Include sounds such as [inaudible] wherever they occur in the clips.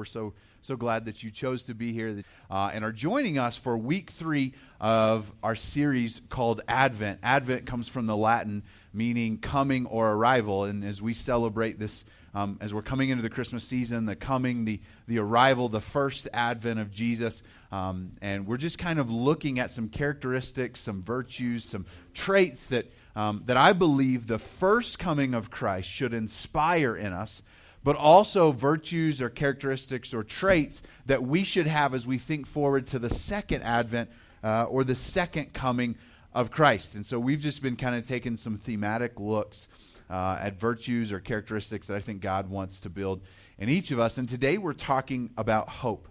We're so so glad that you chose to be here uh, and are joining us for week three of our series called Advent. Advent comes from the Latin meaning coming or arrival, and as we celebrate this, um, as we're coming into the Christmas season, the coming, the the arrival, the first Advent of Jesus, um, and we're just kind of looking at some characteristics, some virtues, some traits that um, that I believe the first coming of Christ should inspire in us but also virtues or characteristics or traits that we should have as we think forward to the second advent uh, or the second coming of Christ. And so we've just been kind of taking some thematic looks uh, at virtues or characteristics that I think God wants to build in each of us. And today we're talking about hope.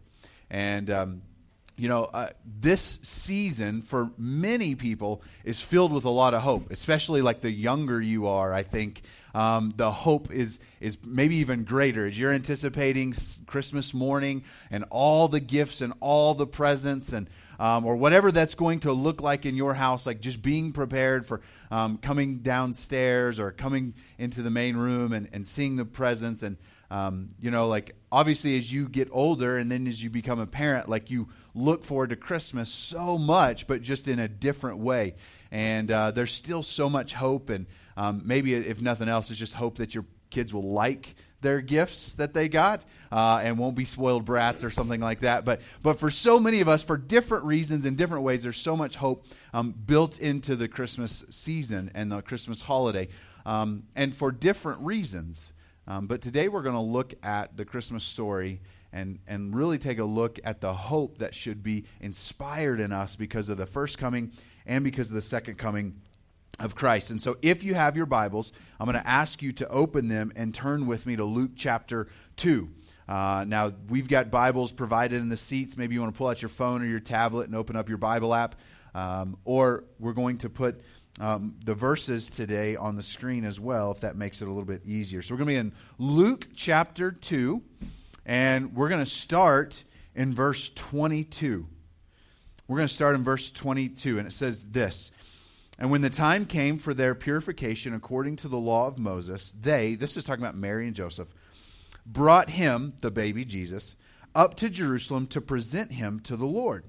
And, um, you know, uh, this season for many people is filled with a lot of hope, especially like the younger you are, I think um, the hope is is maybe even greater. As you're anticipating Christmas morning and all the gifts and all the presents and um, or whatever that's going to look like in your house, like just being prepared for um, coming downstairs or coming into the main room and, and seeing the presents and um, you know, like obviously as you get older and then as you become a parent, like you look forward to Christmas so much, but just in a different way. And uh, there's still so much hope and um, maybe, if nothing else, is just hope that your kids will like their gifts that they got uh, and won't be spoiled brats or something like that. But, but for so many of us, for different reasons and different ways, there's so much hope um, built into the Christmas season and the Christmas holiday, um, and for different reasons. Um, but today we're going to look at the Christmas story and, and really take a look at the hope that should be inspired in us because of the first coming and because of the second coming of Christ. And so, if you have your Bibles, I'm going to ask you to open them and turn with me to Luke chapter 2. Uh, now, we've got Bibles provided in the seats. Maybe you want to pull out your phone or your tablet and open up your Bible app. Um, or we're going to put um, the verses today on the screen as well, if that makes it a little bit easier. So, we're going to be in Luke chapter 2, and we're going to start in verse 22. We're going to start in verse 22, and it says this. And when the time came for their purification according to the law of Moses, they, this is talking about Mary and Joseph, brought him, the baby Jesus, up to Jerusalem to present him to the Lord.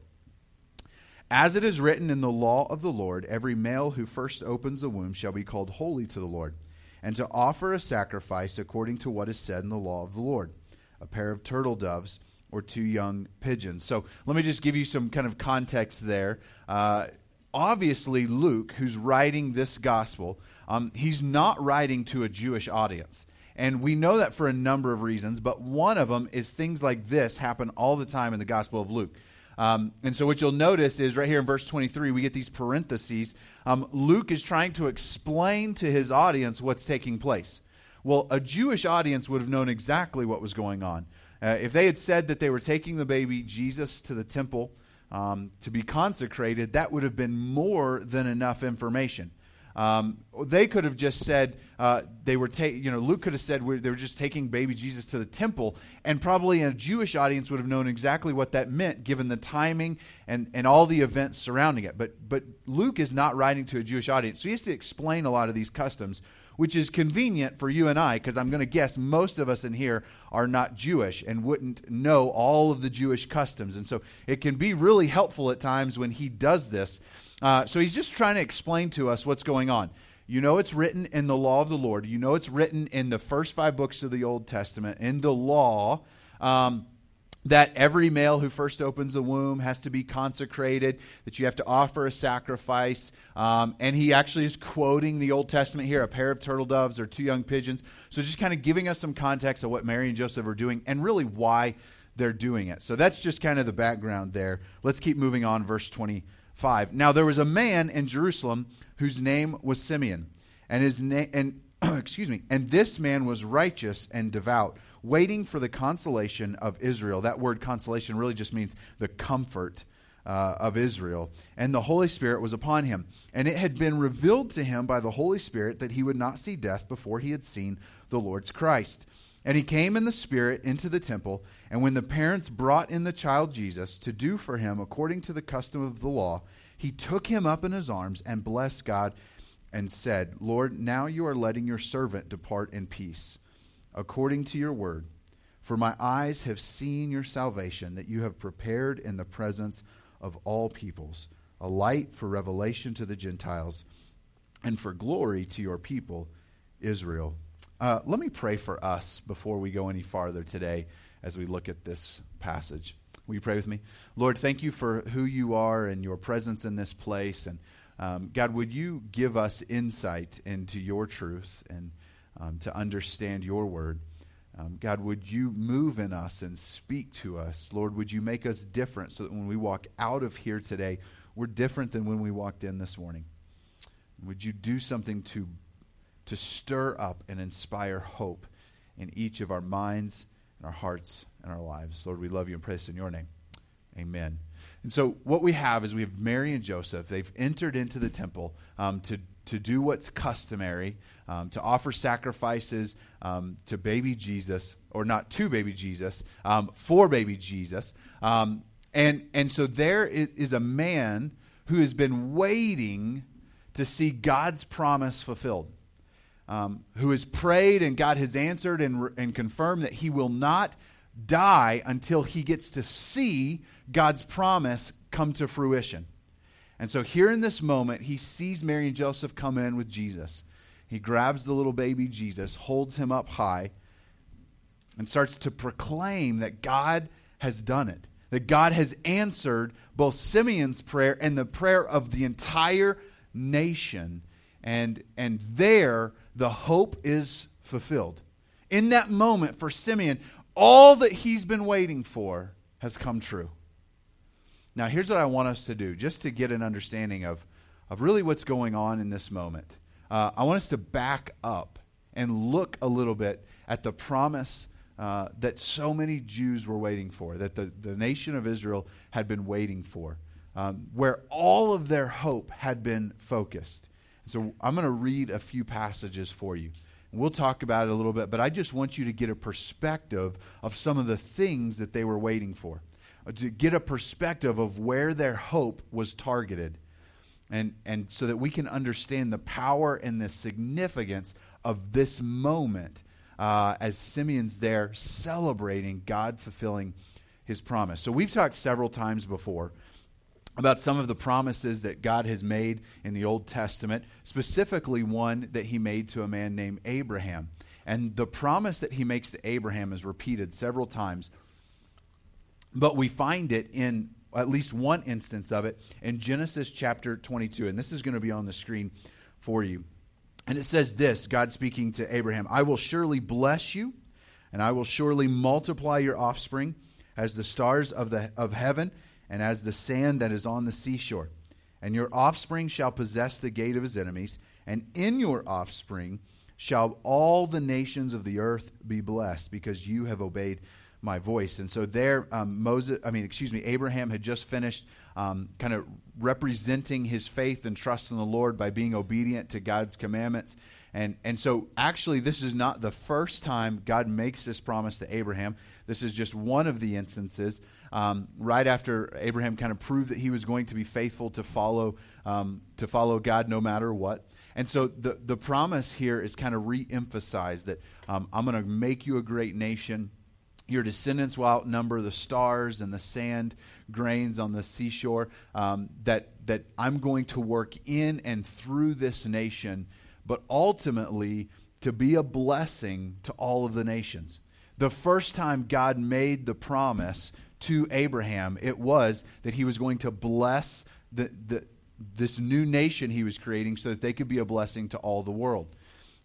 As it is written in the law of the Lord, every male who first opens the womb shall be called holy to the Lord, and to offer a sacrifice according to what is said in the law of the Lord a pair of turtle doves or two young pigeons. So let me just give you some kind of context there. Uh, obviously, Luke, who's writing this gospel, um, he's not writing to a Jewish audience. And we know that for a number of reasons, but one of them is things like this happen all the time in the Gospel of Luke. Um, and so, what you'll notice is right here in verse 23, we get these parentheses. Um, Luke is trying to explain to his audience what's taking place. Well, a Jewish audience would have known exactly what was going on. Uh, if they had said that they were taking the baby Jesus to the temple um, to be consecrated, that would have been more than enough information. Um, they could have just said uh, they were taking, you know, Luke could have said they were just taking baby Jesus to the temple, and probably a Jewish audience would have known exactly what that meant given the timing and, and all the events surrounding it. But, but Luke is not writing to a Jewish audience, so he has to explain a lot of these customs which is convenient for you and I, because I'm going to guess most of us in here are not Jewish and wouldn't know all of the Jewish customs. And so it can be really helpful at times when he does this. Uh, so he's just trying to explain to us what's going on. You know it's written in the law of the Lord. You know it's written in the first five books of the Old Testament, in the law. Um, that every male who first opens the womb has to be consecrated, that you have to offer a sacrifice. Um, and he actually is quoting the Old Testament here a pair of turtle doves or two young pigeons. So just kind of giving us some context of what Mary and Joseph are doing and really why they're doing it. So that's just kind of the background there. Let's keep moving on, verse 25. Now there was a man in Jerusalem whose name was Simeon, and his name, and [clears throat] excuse me, and this man was righteous and devout waiting for the consolation of Israel. That word consolation really just means the comfort uh, of Israel. And the Holy Spirit was upon him. And it had been revealed to him by the Holy Spirit that he would not see death before he had seen the Lord's Christ. And he came in the Spirit into the temple. And when the parents brought in the child Jesus to do for him according to the custom of the law, he took him up in his arms and blessed God and said, Lord, now you are letting your servant depart in peace according to your word. For my eyes have seen your salvation, that you have prepared in the presence of all peoples, a light for revelation to the Gentiles, and for glory to your people, Israel. Uh, let me pray for us before we go any farther today as we look at this passage. Will you pray with me? Lord, thank you for who you are and your presence in this place. And um, God, would you give us insight into your truth and um, to understand your word? Um, God, would you move in us and speak to us? Lord, would you make us different so that when we walk out of here today, we're different than when we walked in this morning? Would you do something to, to stir up and inspire hope in each of our minds and our hearts and our lives? Lord, we love you and praise in your name. Amen. And so, what we have is we have Mary and Joseph. They've entered into the temple um, to, to do what's customary, um, to offer sacrifices um, to baby Jesus, or not to baby Jesus, um, for baby Jesus. Um, and, and so, there is, is a man who has been waiting to see God's promise fulfilled. Um, who has prayed and God has answered and, and confirmed that he will not die until he gets to see God's promise come to fruition. And so, here in this moment, he sees Mary and Joseph come in with Jesus. He grabs the little baby Jesus, holds him up high, and starts to proclaim that God has done it, that God has answered both Simeon's prayer and the prayer of the entire nation. And, and there, the hope is fulfilled. In that moment, for Simeon, all that he's been waiting for has come true. Now, here's what I want us to do, just to get an understanding of, of really what's going on in this moment. Uh, I want us to back up and look a little bit at the promise uh, that so many Jews were waiting for, that the, the nation of Israel had been waiting for, um, where all of their hope had been focused. So I'm going to read a few passages for you. We'll talk about it a little bit, but I just want you to get a perspective of some of the things that they were waiting for, to get a perspective of where their hope was targeted, and, and so that we can understand the power and the significance of this moment uh, as Simeon's there celebrating God fulfilling his promise. So we've talked several times before about some of the promises that God has made in the Old Testament, specifically one that he made to a man named Abraham. And the promise that he makes to Abraham is repeated several times, but we find it in at least one instance of it in Genesis chapter 22. And this is going to be on the screen for you. And it says this God speaking to Abraham I will surely bless you, and I will surely multiply your offspring as the stars of, the, of heaven and as the sand that is on the seashore. And your offspring shall possess the gate of his enemies, and in your offspring shall all the nations of the earth be blessed, because you have obeyed my voice. And so there, um, Moses, I mean, excuse me, Abraham had just finished um, kind of representing his faith and trust in the Lord by being obedient to God's commandments. And, and so, actually, this is not the first time God makes this promise to Abraham. This is just one of the instances um, right after Abraham kind of proved that he was going to be faithful to follow um, to follow God no matter what. And so the the promise here is kind of re-emphasized that um, I'm going to make you a great nation. Your descendants will outnumber the stars and the sand grains on the seashore. Um, that that I'm going to work in and through this nation, but ultimately to be a blessing to all of the nations. The first time God made the promise to Abraham, it was that he was going to bless the, the, this new nation he was creating so that they could be a blessing to all the world.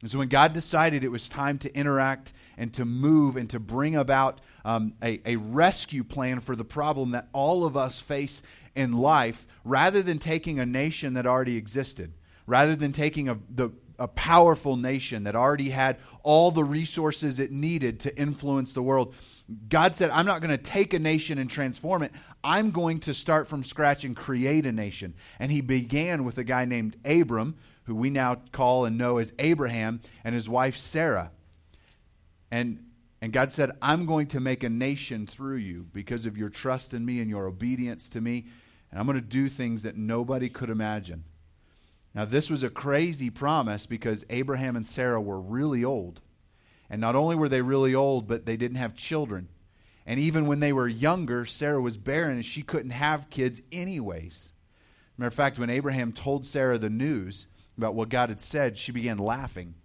And so when God decided it was time to interact and to move and to bring about um, a, a rescue plan for the problem that all of us face in life, rather than taking a nation that already existed, rather than taking a, the, a powerful nation that already had all the resources it needed to influence the world. God said, I'm not going to take a nation and transform it. I'm going to start from scratch and create a nation. And he began with a guy named Abram, who we now call and know as Abraham, and his wife Sarah. And and God said, I'm going to make a nation through you because of your trust in me and your obedience to me. And I'm going to do things that nobody could imagine. Now, this was a crazy promise because Abraham and Sarah were really old. And not only were they really old, but they didn't have children. And even when they were younger, Sarah was barren and she couldn't have kids anyways. Matter of fact, when Abraham told Sarah the news about what God had said, she began laughing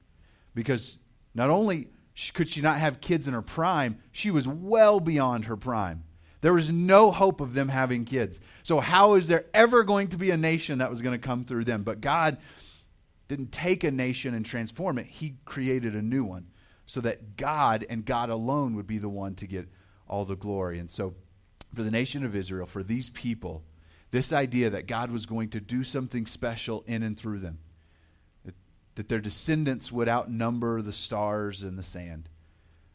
because not only could she not have kids in her prime, she was well beyond her prime. There was no hope of them having kids. So, how is there ever going to be a nation that was going to come through them? But God didn't take a nation and transform it, He created a new one so that God and God alone would be the one to get all the glory. And so, for the nation of Israel, for these people, this idea that God was going to do something special in and through them, that, their descendants would outnumber the stars in the sand,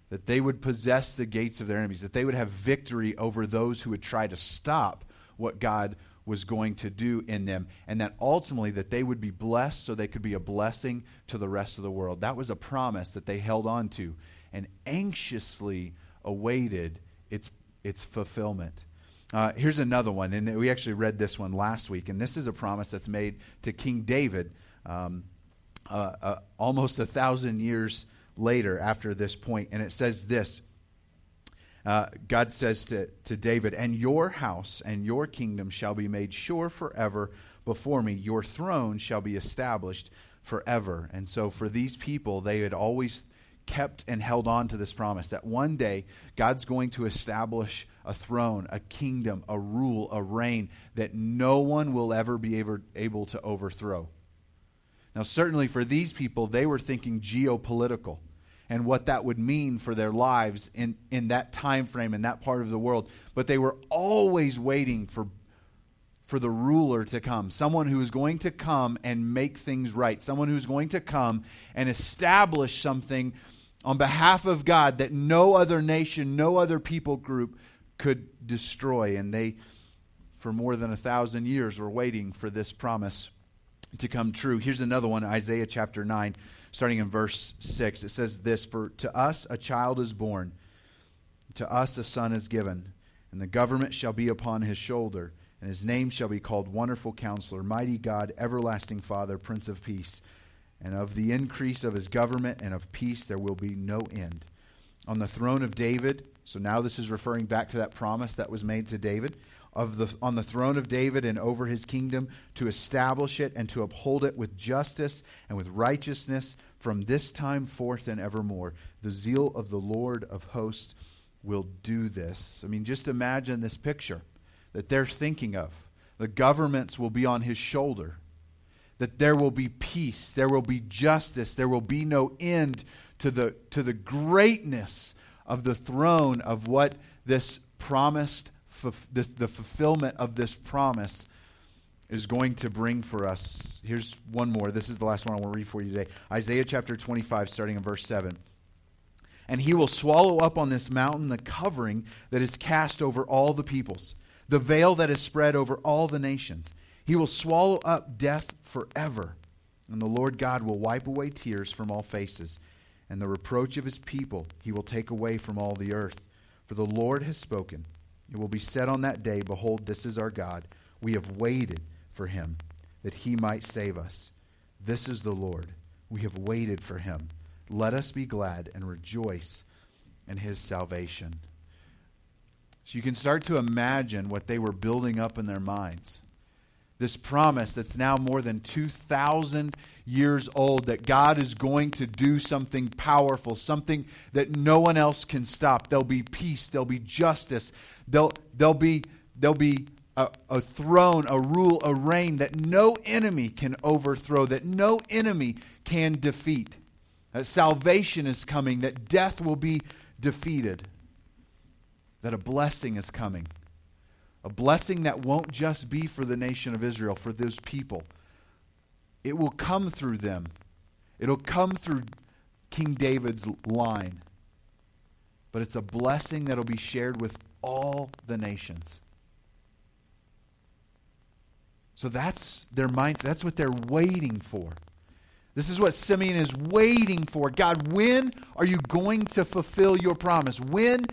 that they would possess the gates of their enemies, that they would have victory over those who would try to stop what God was going to do in them, and that ultimately that they would be blessed so they could be a blessing to the rest of the world. That was a promise that they held on to and anxiously awaited its, its fulfillment. Uh, here's another one, and we actually read this one last week, and this is a promise that's made to King David um, uh, uh, almost a thousand years later after this point, and it says this. Uh, God says to, to David, And your house and your kingdom shall be made sure forever before me. Your throne shall be established forever. And so, for these people, they had always kept and held on to this promise that one day God's going to establish a throne, a kingdom, a rule, a reign that no one will ever be able, able to overthrow. Now, certainly for these people, they were thinking geopolitical and what that would mean for their lives in, in that time frame in that part of the world. But they were always waiting for, for the ruler to come, someone who is going to come and make things right, someone who's going to come and establish something on behalf of God that no other nation, no other people group could destroy. And they, for more than a thousand years, were waiting for this promise to come true. Here's another one Isaiah chapter 9, starting in verse 6. It says this For to us a child is born, to us a son is given, and the government shall be upon his shoulder, and his name shall be called Wonderful Counselor, Mighty God, Everlasting Father, Prince of Peace and of the increase of his government and of peace there will be no end. On the throne of David, so now this is referring back to that promise that was made to David, of the, on the throne of David and over his kingdom, to establish it and to uphold it with justice and with righteousness from this time forth and evermore. The zeal of the Lord of hosts will do this. I mean, just imagine this picture that they're thinking of. The governments will be on his shoulder that there will be peace, there will be justice, there will be no end to the, to the greatness of the throne of what this promised, the, the fulfillment of this promise is going to bring for us. Here's one more. This is the last one I want to read for you today Isaiah chapter 25, starting in verse 7. And he will swallow up on this mountain the covering that is cast over all the peoples, the veil that is spread over all the nations. He will swallow up death forever. And the Lord God will wipe away tears from all faces, and the reproach of his people he will take away from all the earth. For the Lord has spoken. It will be said on that day, Behold, this is our God. We have waited for him, that he might save us. This is the Lord. We have waited for him. Let us be glad and rejoice in his salvation. So you can start to imagine what they were building up in their minds this promise that's now more than 2,000 years old that God is going to do something powerful, something that no one else can stop. There'll be peace, there'll be justice, there'll, there'll be, there'll be a, a throne, a rule, a reign that no enemy can overthrow, that no enemy can defeat. That salvation is coming, that death will be defeated, that a blessing is coming a blessing that won't just be for the nation of Israel, for those people. It will come through them, it'll come through King David's line. But it's a blessing that'll be shared with all the nations. So that's their mind. That's what they're waiting for. This is what Simeon is waiting for. God, when are you going to fulfill your promise? When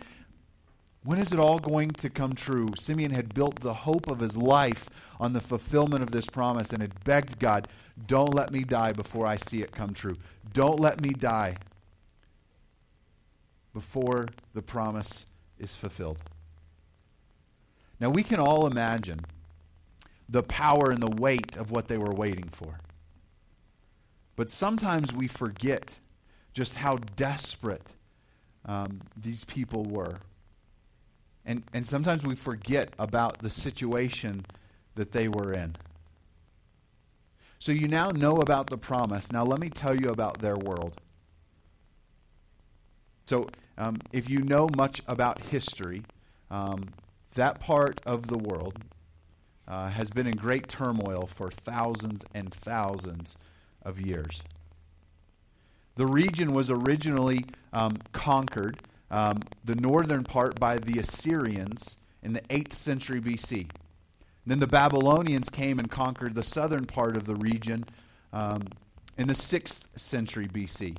when is it all going to come true? Simeon had built the hope of his life on the fulfillment of this promise and had begged God, Don't let me die before I see it come true. Don't let me die before the promise is fulfilled. Now, we can all imagine the power and the weight of what they were waiting for. But sometimes we forget just how desperate um, these people were. And, and sometimes we forget about the situation that they were in. So you now know about the promise. Now, let me tell you about their world. So, um, if you know much about history, um, that part of the world uh, has been in great turmoil for thousands and thousands of years. The region was originally um, conquered, um, the northern part by the Assyrians in the 8th century BC. Then the Babylonians came and conquered the southern part of the region um, in the 6th century BC.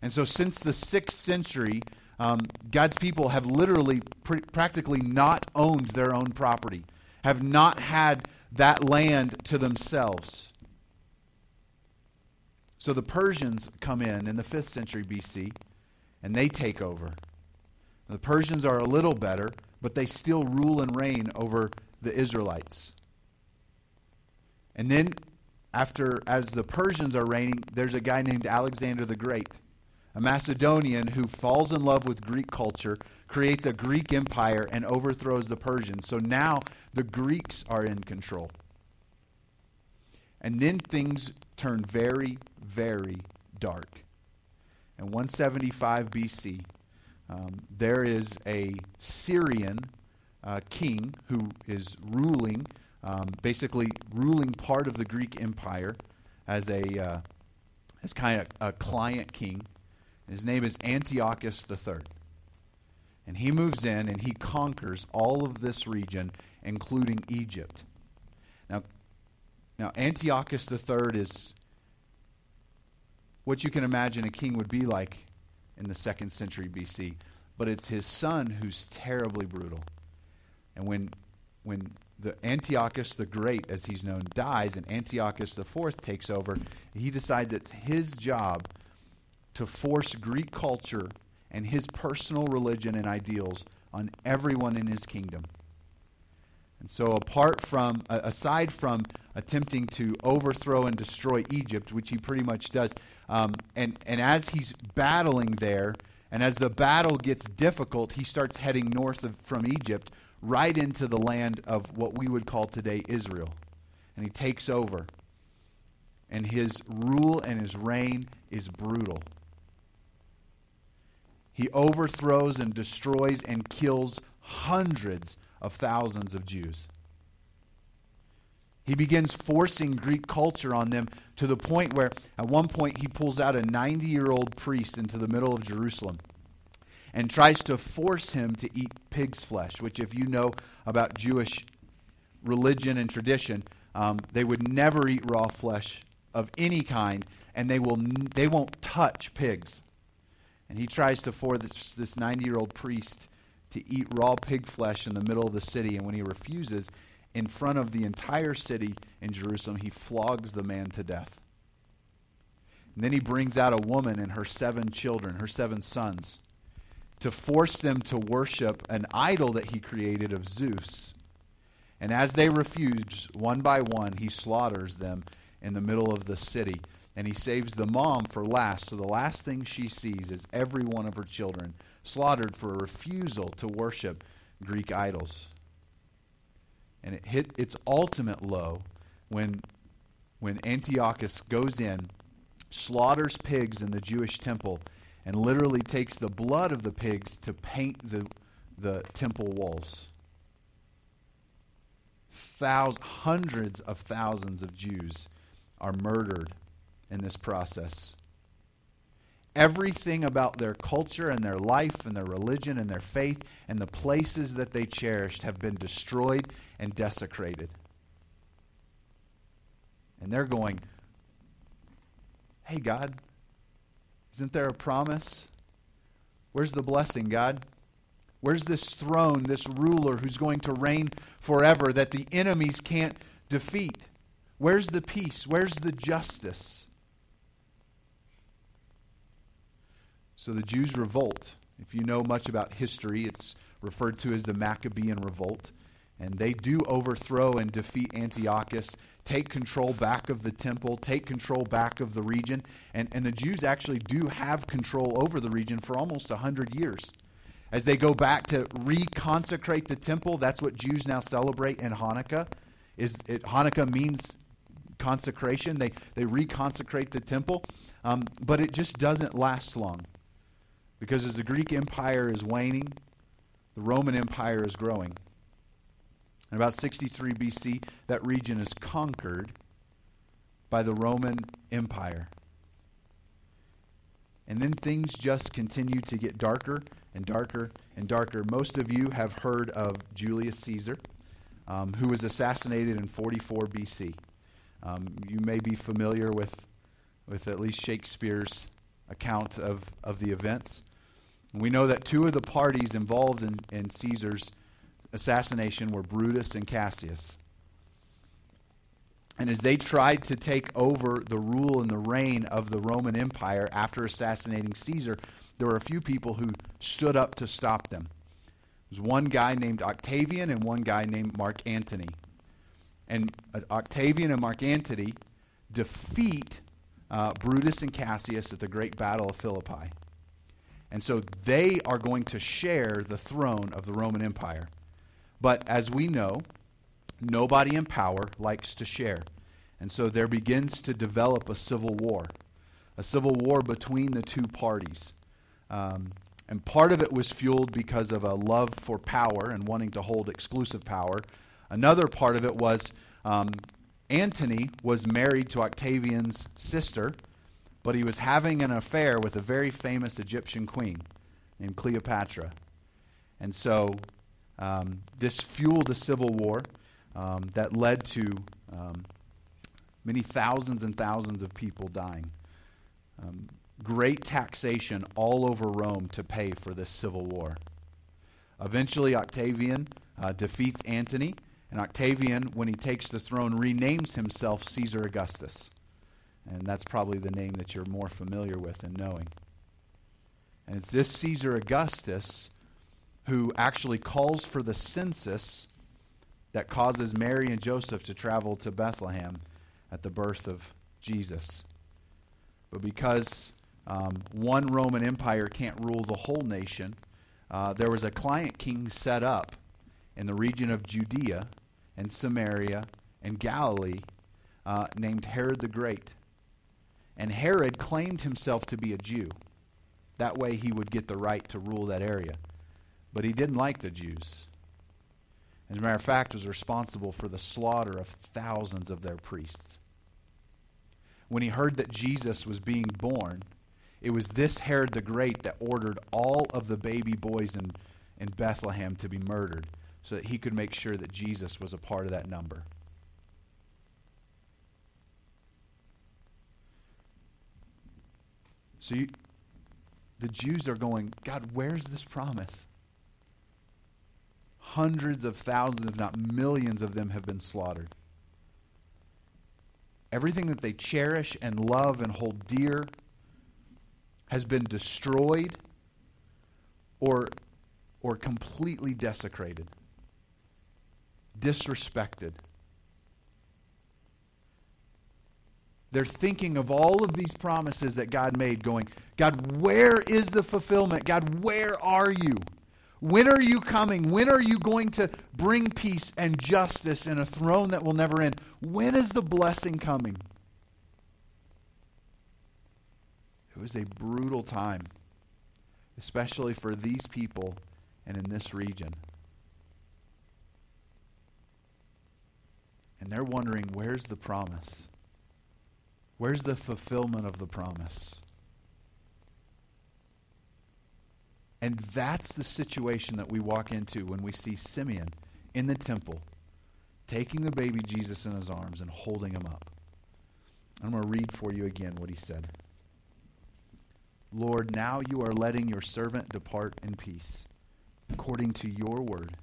And so, since the 6th century, um, God's people have literally pr- practically not owned their own property, have not had that land to themselves. So the Persians come in in the 5th century BC and they take over. The Persians are a little better, but they still rule and reign over the Israelites. And then after as the Persians are reigning, there's a guy named Alexander the Great, a Macedonian who falls in love with Greek culture, creates a Greek empire and overthrows the Persians. So now the Greeks are in control. And then things turn very, very dark. In 175 BC, um, there is a Syrian uh, king who is ruling, um, basically ruling part of the Greek Empire as a uh, as kind of a client king. His name is Antiochus III. And he moves in and he conquers all of this region, including Egypt. Now, now Antiochus III is what you can imagine a king would be like in the second century BC. But it's his son who's terribly brutal. And when, when the Antiochus the Great, as he's known, dies and Antiochus IV takes over, he decides it's his job to force Greek culture and his personal religion and ideals on everyone in his kingdom. And so, apart from, aside from attempting to overthrow and destroy Egypt, which he pretty much does, um, and, and as he's battling there, and as the battle gets difficult, he starts heading north of, from Egypt right into the land of what we would call today Israel. And he takes over. And his rule and his reign is brutal. He overthrows and destroys and kills hundreds of thousands of Jews. He begins forcing Greek culture on them to the point where, at one point, he pulls out a 90 year old priest into the middle of Jerusalem and tries to force him to eat pig's flesh, which, if you know about Jewish religion and tradition, um, they would never eat raw flesh of any kind, and they, will, they won't touch pigs. And he tries to force this 90 year old priest to eat raw pig flesh in the middle of the city, and when he refuses, in front of the entire city in Jerusalem, he flogs the man to death. And then he brings out a woman and her seven children, her seven sons, to force them to worship an idol that he created of Zeus. And as they refuse, one by one, he slaughters them in the middle of the city. And he saves the mom for last. So the last thing she sees is every one of her children slaughtered for a refusal to worship Greek idols and it hit its ultimate low when, when Antiochus goes in, slaughters pigs in the Jewish temple, and literally takes the blood of the pigs to paint the, the temple walls. Thousands, hundreds of thousands of Jews are murdered in this process. Everything about their culture and their life and their religion and their faith and the places that they cherished have been destroyed and desecrated. And they're going, Hey, God, isn't there a promise? Where's the blessing, God? Where's this throne, this ruler who's going to reign forever that the enemies can't defeat? Where's the peace? Where's the justice? So the Jews revolt If you know much about history, it's referred to as the Maccabean Revolt. And they do overthrow and defeat Antiochus, take control back of the temple, take control back of the region. And, and the Jews actually do have control over the region for almost 100 years. As they go back to reconsecrate the temple, that's what Jews now celebrate in Hanukkah. Is it, Hanukkah means consecration. They, they reconsecrate the temple. Um, but it just doesn't last long. Because as the Greek Empire is waning, the Roman Empire is growing. In about 63 BC, that region is conquered by the Roman Empire. And then things just continue to get darker and darker and darker. Most of you have heard of Julius Caesar, um, who was assassinated in 44 BC. Um, you may be familiar with, with at least Shakespeare's account of, of the events. We know that two of the parties involved in, in Caesar's assassination were Brutus and Cassius. And as they tried to take over the rule and the reign of the Roman Empire after assassinating Caesar, there were a few people who stood up to stop them. There was one guy named Octavian and one guy named Mark Antony. And uh, Octavian and Mark Antony defeat uh, Brutus and Cassius at the great battle of Philippi. And so they are going to share the throne of the Roman Empire. But as we know, nobody in power likes to share. And so there begins to develop a civil war, a civil war between the two parties. Um, and part of it was fueled because of a love for power and wanting to hold exclusive power. Another part of it was um, Antony was married to Octavian's sister, but he was having an affair with a very famous Egyptian queen named Cleopatra. And so um, this fueled a civil war um, that led to um, many thousands and thousands of people dying. Um, great taxation all over Rome to pay for this civil war. Eventually, Octavian uh, defeats Antony, and Octavian, when he takes the throne, renames himself Caesar Augustus. And that's probably the name that you're more familiar with and knowing. And it's this Caesar Augustus who actually calls for the census that causes Mary and Joseph to travel to Bethlehem at the birth of Jesus. But because um, one Roman Empire can't rule the whole nation, uh, there was a client king set up in the region of Judea and Samaria and Galilee uh, named Herod the Great. And Herod claimed himself to be a Jew. That way he would get the right to rule that area. But he didn't like the Jews. As a matter of fact, was responsible for the slaughter of thousands of their priests. When he heard that Jesus was being born, it was this Herod the Great that ordered all of the baby boys in, in Bethlehem to be murdered so that he could make sure that Jesus was a part of that number. So you, the Jews are going, God, where's this promise? Hundreds of thousands, if not millions of them, have been slaughtered. Everything that they cherish and love and hold dear has been destroyed or, or completely desecrated disrespected. They're thinking of all of these promises that God made, going, God, where is the fulfillment? God, where are you? When are you coming? When are you going to bring peace and justice and a throne that will never end? When is the blessing coming? It was a brutal time, especially for these people and in this region. And they're wondering where's the promise? Where's the fulfillment of the promise? And that's the situation that we walk into when we see Simeon in the temple taking the baby Jesus in his arms and holding him up. I'm going to read for you again what he said. Lord, now you are letting your servant depart in peace, according to your word.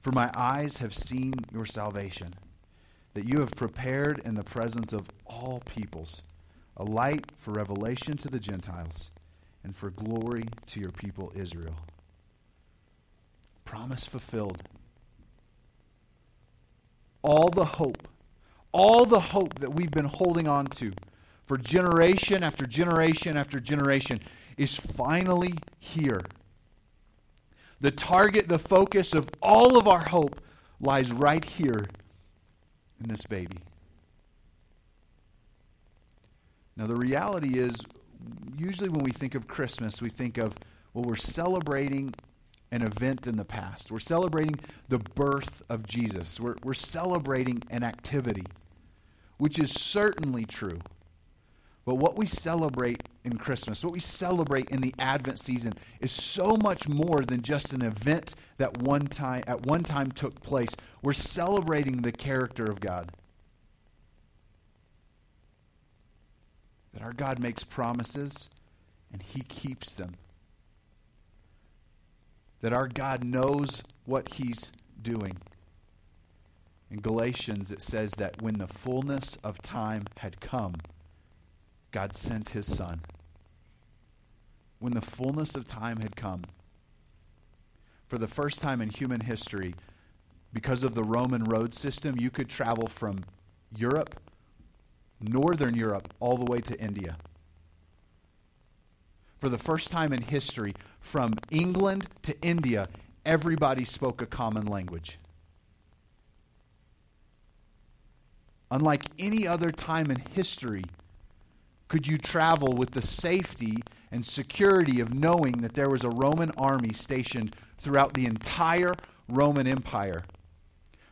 For my eyes have seen your salvation that you have prepared in the presence of all peoples a light for revelation to the Gentiles and for glory to your people Israel. Promise fulfilled. All the hope, all the hope that we've been holding on to for generation after generation after generation is finally here. The target, the focus of all of our hope lies right here in this baby. Now, the reality is, usually when we think of Christmas, we think of, well, we're celebrating an event in the past. We're celebrating the birth of Jesus. We're, we're celebrating an activity, which is certainly true. But what we celebrate in Christmas, what we celebrate in the Advent season, is so much more than just an event that one time at one time took place. We're celebrating the character of God. That our God makes promises and he keeps them. That our God knows what he's doing. In Galatians, it says that when the fullness of time had come, God sent his son. When the fullness of time had come, for the first time in human history, because of the Roman road system, you could travel from Europe, Northern Europe, all the way to India. For the first time in history, from England to India, everybody spoke a common language. Unlike any other time in history, could you travel with the safety and security of knowing that there was a Roman army stationed throughout the entire Roman Empire?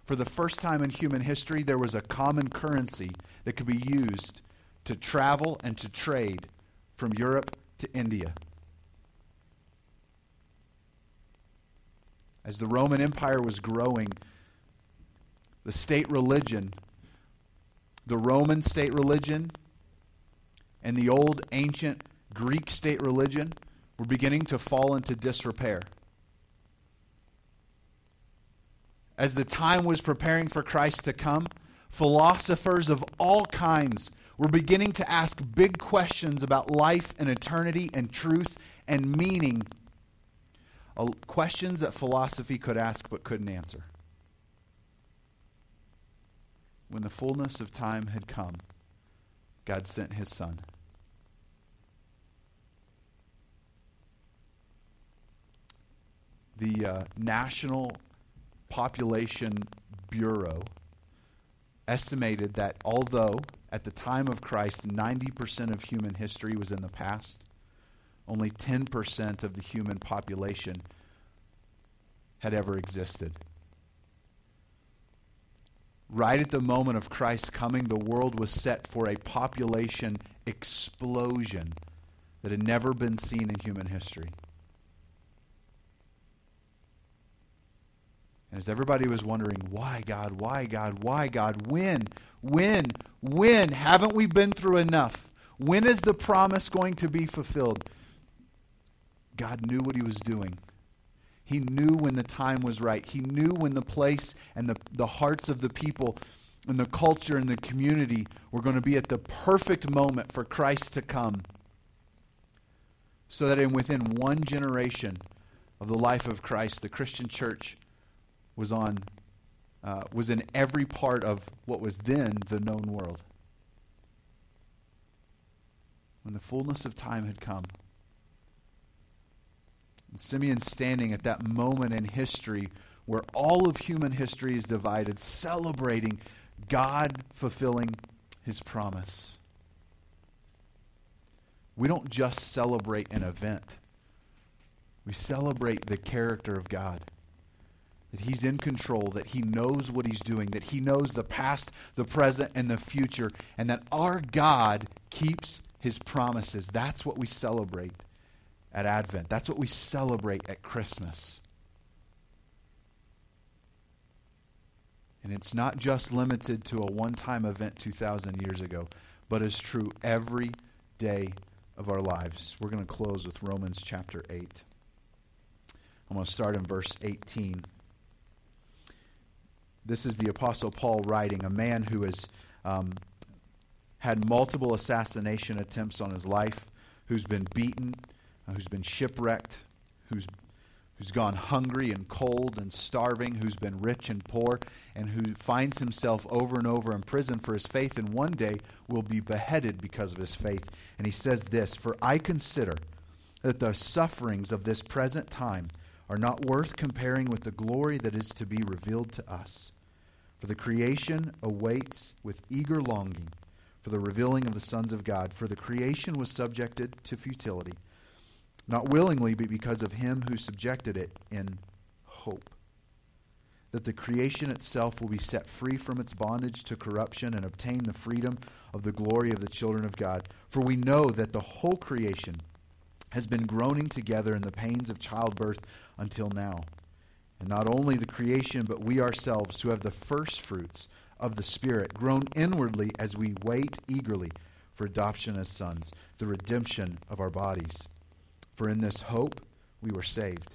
For the first time in human history, there was a common currency that could be used to travel and to trade from Europe to India. As the Roman Empire was growing, the state religion, the Roman state religion, and the old ancient Greek state religion were beginning to fall into disrepair. As the time was preparing for Christ to come, philosophers of all kinds were beginning to ask big questions about life and eternity and truth and meaning. Uh, questions that philosophy could ask but couldn't answer. When the fullness of time had come, God sent his son. The uh, National Population Bureau estimated that although at the time of Christ 90% of human history was in the past, only 10% of the human population had ever existed. Right at the moment of Christ's coming, the world was set for a population explosion that had never been seen in human history. And as everybody was wondering, why, God, why, God, why, God, when, when, when? Haven't we been through enough? When is the promise going to be fulfilled? God knew what he was doing. He knew when the time was right. He knew when the place and the, the hearts of the people and the culture and the community were going to be at the perfect moment for Christ to come. So that in within one generation of the life of Christ, the Christian church was on uh, was in every part of what was then the known world. When the fullness of time had come, and Simeon standing at that moment in history where all of human history is divided, celebrating God fulfilling his promise. We don't just celebrate an event, we celebrate the character of God that He's in control, that He knows what He's doing, that He knows the past, the present, and the future, and that our God keeps His promises. That's what we celebrate at Advent. That's what we celebrate at Christmas. And it's not just limited to a one time event 2,000 years ago, but is true every day of our lives. We're going to close with Romans chapter 8. I'm going to start in verse 18. This is the Apostle Paul writing, a man who has um, had multiple assassination attempts on his life, who's been beaten, uh, who's been shipwrecked, who's who's gone hungry and cold and starving, who's been rich and poor, and who finds himself over and over in prison for his faith, and one day will be beheaded because of his faith. And he says this For I consider that the sufferings of this present time are not worth comparing with the glory that is to be revealed to us. For the creation awaits with eager longing for the revealing of the sons of God. For the creation was subjected to futility not willingly, but because of him who subjected it in hope. That the creation itself will be set free from its bondage to corruption and obtain the freedom of the glory of the children of God. For we know that the whole creation has been groaning together in the pains of childbirth until now. And not only the creation, but we ourselves, who have the first fruits of the Spirit, groan inwardly as we wait eagerly for adoption as sons, the redemption of our bodies. For in this hope we were saved.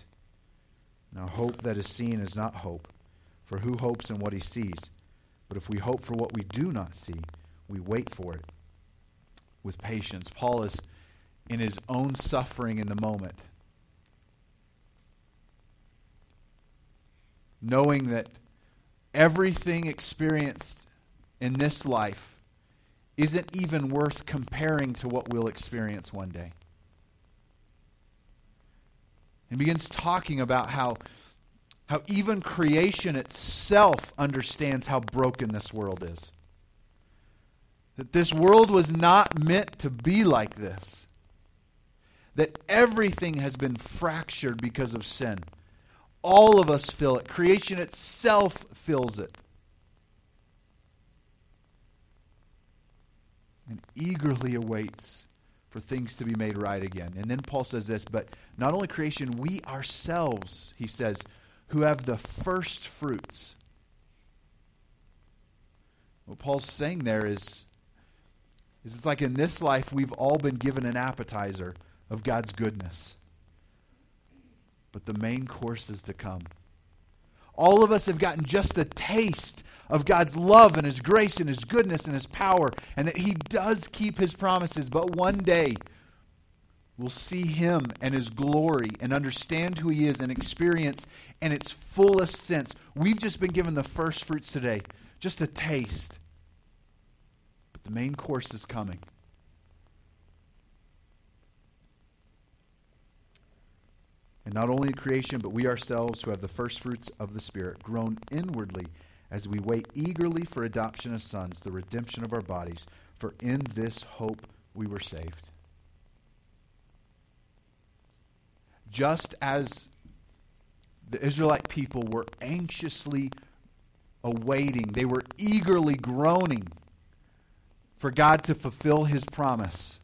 Now, hope that is seen is not hope, for who hopes in what he sees? But if we hope for what we do not see, we wait for it with patience. Paul is in his own suffering in the moment, knowing that everything experienced in this life isn't even worth comparing to what we'll experience one day and begins talking about how, how even creation itself understands how broken this world is. That this world was not meant to be like this. That everything has been fractured because of sin. All of us fill it. Creation itself fills it. And eagerly awaits for things to be made right again. And then Paul says this, but not only creation, we ourselves, he says, who have the first fruits. What Paul's saying there is, is it's like in this life we've all been given an appetizer of God's goodness. But the main course is to come. All of us have gotten just a taste of God's love and His grace and His goodness and His power, and that He does keep His promises. But one day, we'll see Him and His glory and understand who He is and experience in its fullest sense. We've just been given the first fruits today, just a taste. But the main course is coming. And not only in creation, but we ourselves who have the first fruits of the Spirit, groan inwardly as we wait eagerly for adoption as sons, the redemption of our bodies. For in this hope we were saved. Just as the Israelite people were anxiously awaiting, they were eagerly groaning for God to fulfill his promise.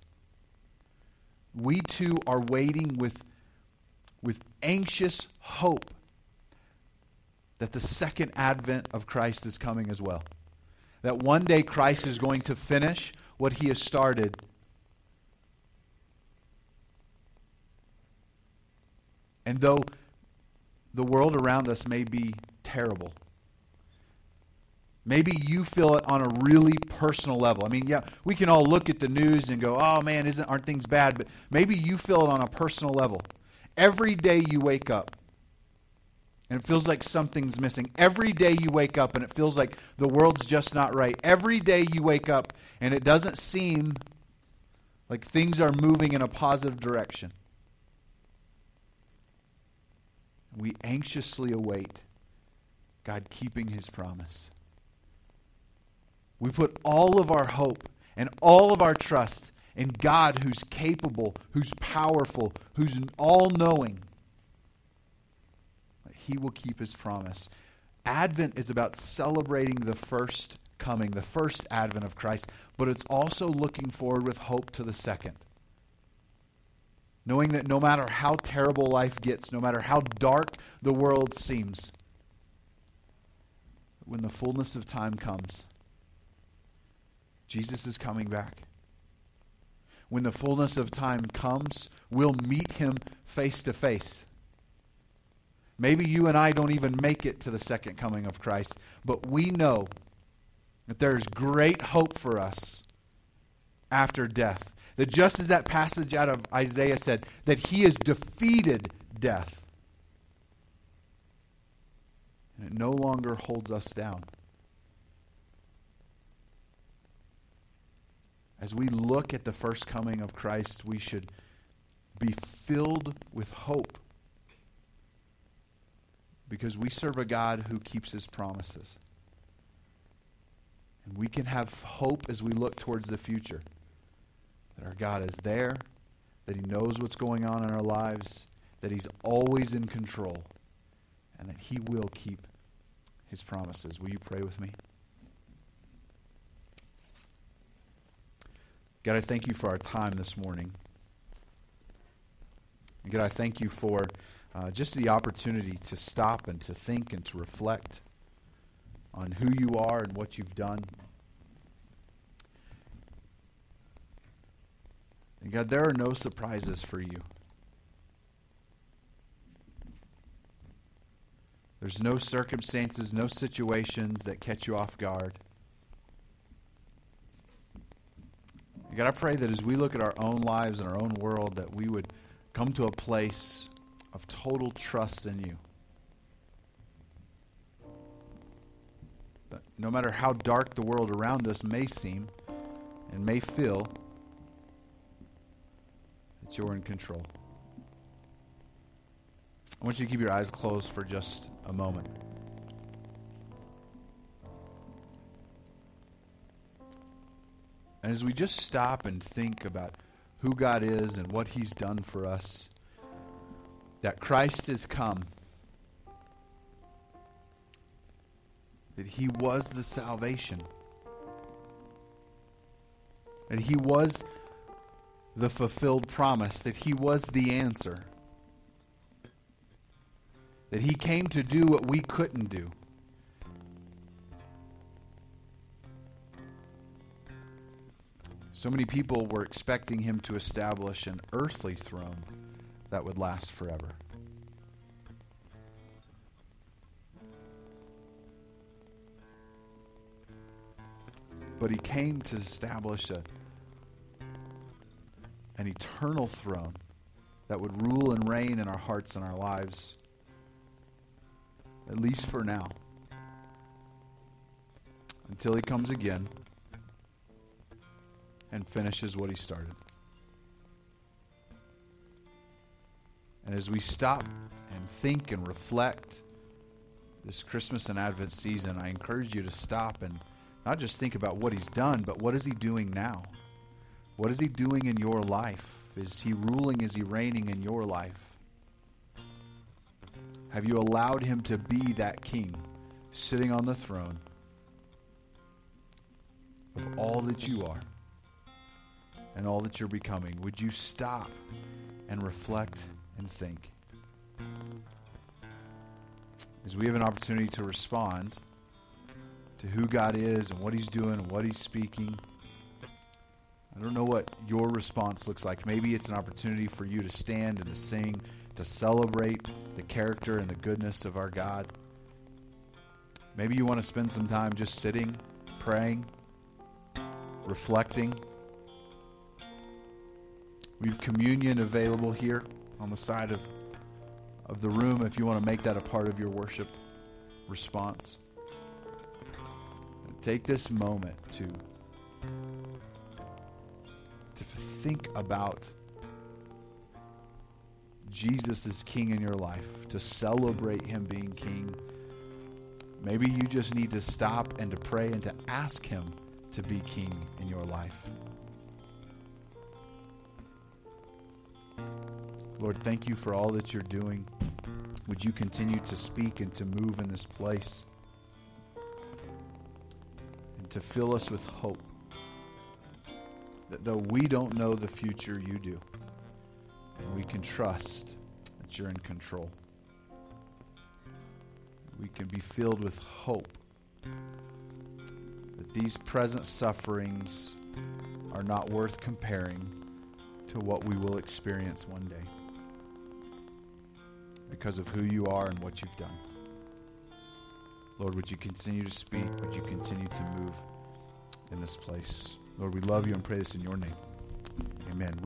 We too are waiting with, with anxious hope that the second advent of Christ is coming as well. That one day Christ is going to finish what he has started. And though the world around us may be terrible, maybe you feel it on a really personal level. I mean, yeah, we can all look at the news and go, "Oh man, isn't aren't things bad?" But maybe you feel it on a personal level. Every day you wake up, and it feels like something's missing. Every day you wake up and it feels like the world's just not right. Every day you wake up and it doesn't seem like things are moving in a positive direction. We anxiously await God keeping his promise. We put all of our hope and all of our trust in God who's capable, who's powerful, who's all knowing he will keep his promise. Advent is about celebrating the first coming, the first advent of Christ, but it's also looking forward with hope to the second. Knowing that no matter how terrible life gets, no matter how dark the world seems, when the fullness of time comes, Jesus is coming back. When the fullness of time comes, we'll meet him face to face. Maybe you and I don't even make it to the second coming of Christ, but we know that there's great hope for us after death. That just as that passage out of Isaiah said, that he has defeated death. And it no longer holds us down. As we look at the first coming of Christ, we should be filled with hope because we serve a God who keeps his promises. And we can have hope as we look towards the future that our God is there, that he knows what's going on in our lives, that he's always in control, and that he will keep his promises. Will you pray with me? God, I thank you for our time this morning. And God, I thank you for uh, just the opportunity to stop and to think and to reflect on who you are and what you've done. And God, there are no surprises for you. There's no circumstances, no situations that catch you off guard. God, I pray that as we look at our own lives and our own world, that we would come to a place of total trust in you. That no matter how dark the world around us may seem and may feel, that you're in control. I want you to keep your eyes closed for just a moment. And as we just stop and think about who God is and what He's done for us, that Christ has come, that He was the salvation, that He was the fulfilled promise, that He was the answer, that He came to do what we couldn't do. So many people were expecting him to establish an earthly throne that would last forever. But he came to establish a, an eternal throne that would rule and reign in our hearts and our lives, at least for now, until he comes again and finishes what he started. And as we stop and think and reflect this Christmas and Advent season, I encourage you to stop and not just think about what he's done, but what is he doing now? What is he doing in your life? Is he ruling? Is he reigning in your life? Have you allowed him to be that king sitting on the throne of all that you are? And all that you're becoming, would you stop and reflect and think? As we have an opportunity to respond to who God is and what He's doing and what He's speaking. I don't know what your response looks like. Maybe it's an opportunity for you to stand and to sing, to celebrate the character and the goodness of our God. Maybe you want to spend some time just sitting, praying, reflecting. We have communion available here on the side of, of the room if you want to make that a part of your worship response. Take this moment to, to think about Jesus as king in your life, to celebrate him being king. Maybe you just need to stop and to pray and to ask him to be king in your life. Lord, thank you for all that you're doing. Would you continue to speak and to move in this place and to fill us with hope that though we don't know the future, you do. And we can trust that you're in control. We can be filled with hope that these present sufferings are not worth comparing to what we will experience one day because of who you are and what you've done. Lord, would you continue to speak? Would you continue to move in this place? Lord, we love you and pray this in your name. Amen.